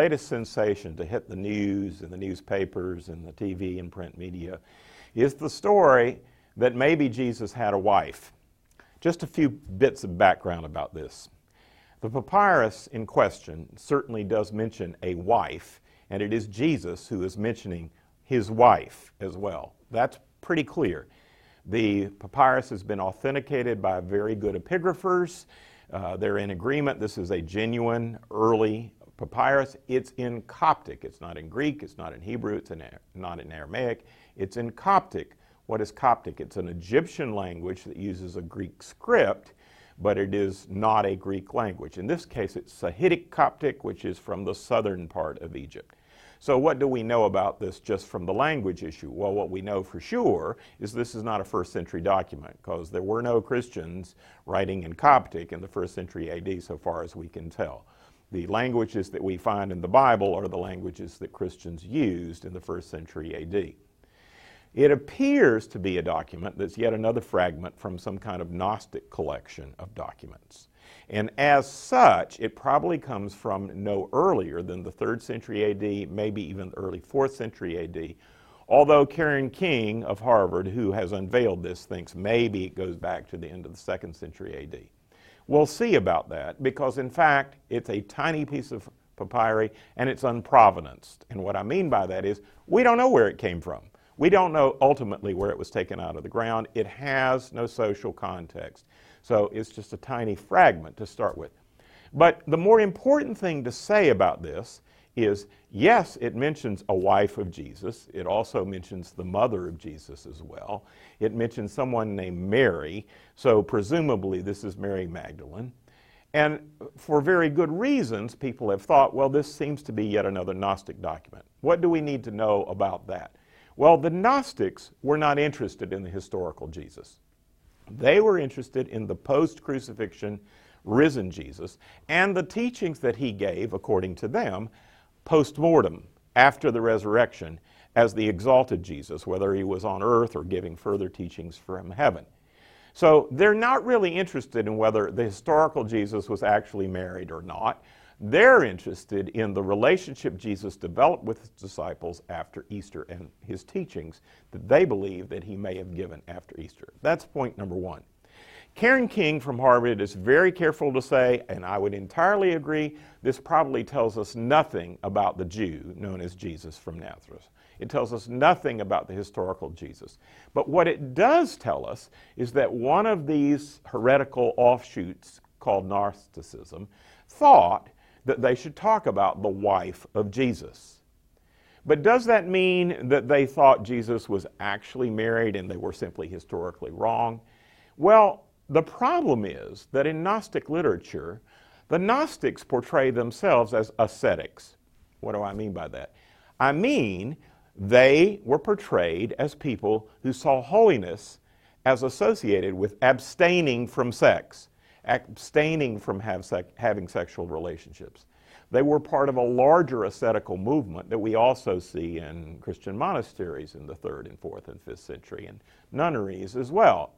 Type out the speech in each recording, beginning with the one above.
latest sensation to hit the news and the newspapers and the TV and print media is the story that maybe Jesus had a wife. Just a few bits of background about this. The papyrus in question certainly does mention a wife, and it is Jesus who is mentioning his wife as well. That's pretty clear. The papyrus has been authenticated by very good epigraphers. Uh, they're in agreement. This is a genuine early papyrus. It's in Coptic. It's not in Greek. It's not in Hebrew. It's in, not in Aramaic. It's in Coptic. What is Coptic? It's an Egyptian language that uses a Greek script, but it is not a Greek language. In this case, it's Sahidic Coptic, which is from the southern part of Egypt. So, what do we know about this just from the language issue? Well, what we know for sure is this is not a first century document because there were no Christians writing in Coptic in the first century AD, so far as we can tell. The languages that we find in the Bible are the languages that Christians used in the first century AD. It appears to be a document that's yet another fragment from some kind of Gnostic collection of documents. And as such, it probably comes from no earlier than the 3rd century AD, maybe even the early 4th century AD. Although Karen King of Harvard, who has unveiled this, thinks maybe it goes back to the end of the 2nd century AD. We'll see about that because, in fact, it's a tiny piece of papyri and it's unprovenanced. And what I mean by that is we don't know where it came from. We don't know ultimately where it was taken out of the ground. It has no social context. So it's just a tiny fragment to start with. But the more important thing to say about this is yes, it mentions a wife of Jesus. It also mentions the mother of Jesus as well. It mentions someone named Mary. So presumably this is Mary Magdalene. And for very good reasons, people have thought, well, this seems to be yet another Gnostic document. What do we need to know about that? Well, the Gnostics were not interested in the historical Jesus. They were interested in the post crucifixion risen Jesus and the teachings that he gave, according to them, post mortem, after the resurrection, as the exalted Jesus, whether he was on earth or giving further teachings from heaven. So they're not really interested in whether the historical Jesus was actually married or not. They're interested in the relationship Jesus developed with his disciples after Easter and his teachings that they believe that he may have given after Easter. That's point number one. Karen King from Harvard is very careful to say, and I would entirely agree, this probably tells us nothing about the Jew known as Jesus from Nazareth. It tells us nothing about the historical Jesus. But what it does tell us is that one of these heretical offshoots called Gnosticism thought that they should talk about the wife of Jesus. But does that mean that they thought Jesus was actually married and they were simply historically wrong? Well, the problem is that in Gnostic literature, the Gnostics portray themselves as ascetics. What do I mean by that? I mean they were portrayed as people who saw holiness as associated with abstaining from sex abstaining from sec- having sexual relationships. They were part of a larger ascetical movement that we also see in Christian monasteries in the third and fourth and fifth century and nunneries as well.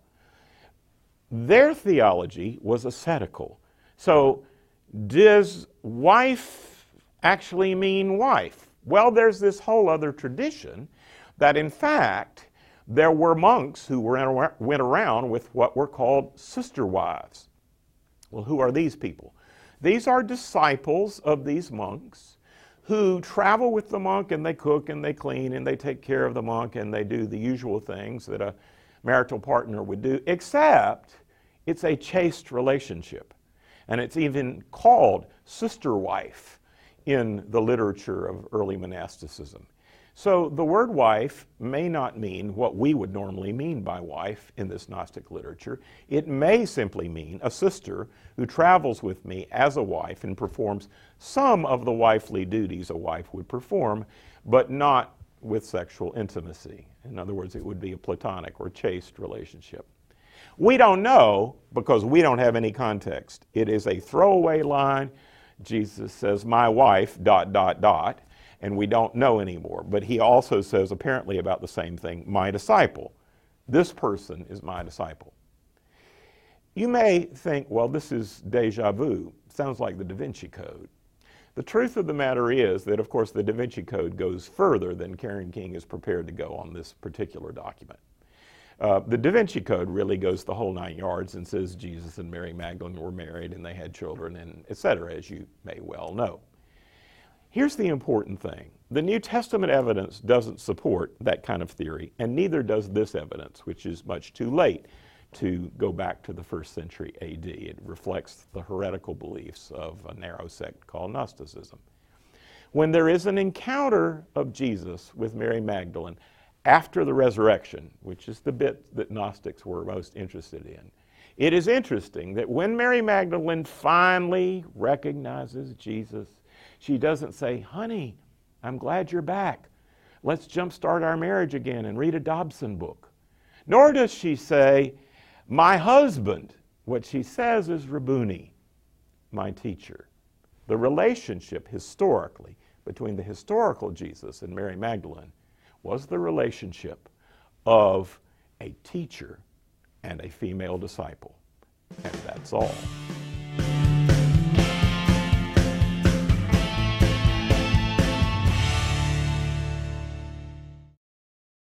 Their theology was ascetical. So, does wife actually mean wife? Well, there's this whole other tradition that, in fact, there were monks who were, went around with what were called sister wives. Well, who are these people? These are disciples of these monks who travel with the monk and they cook and they clean and they take care of the monk and they do the usual things that a marital partner would do, except it's a chaste relationship. And it's even called sister wife in the literature of early monasticism. So the word wife may not mean what we would normally mean by wife in this Gnostic literature. It may simply mean a sister who travels with me as a wife and performs some of the wifely duties a wife would perform, but not with sexual intimacy. In other words, it would be a platonic or chaste relationship. We don't know because we don't have any context. It is a throwaway line. Jesus says, My wife, dot, dot, dot and we don't know anymore. But he also says apparently about the same thing my disciple. This person is my disciple. You may think, well, this is deja vu. Sounds like the Da Vinci Code. The truth of the matter is that, of course, the Da Vinci Code goes further than Karen King is prepared to go on this particular document. Uh, the Da Vinci Code really goes the whole nine yards and says Jesus and Mary Magdalene were married and they had children and et cetera, as you may well know. Here's the important thing. The New Testament evidence doesn't support that kind of theory, and neither does this evidence, which is much too late to go back to the first century AD. It reflects the heretical beliefs of a narrow sect called Gnosticism. When there is an encounter of Jesus with Mary Magdalene after the resurrection, which is the bit that Gnostics were most interested in, it is interesting that when Mary Magdalene finally recognizes Jesus, she doesn't say, Honey, I'm glad you're back. Let's jumpstart our marriage again and read a Dobson book. Nor does she say, My husband. What she says is Rabboni, my teacher. The relationship historically between the historical Jesus and Mary Magdalene was the relationship of a teacher and a female disciple. And that's all.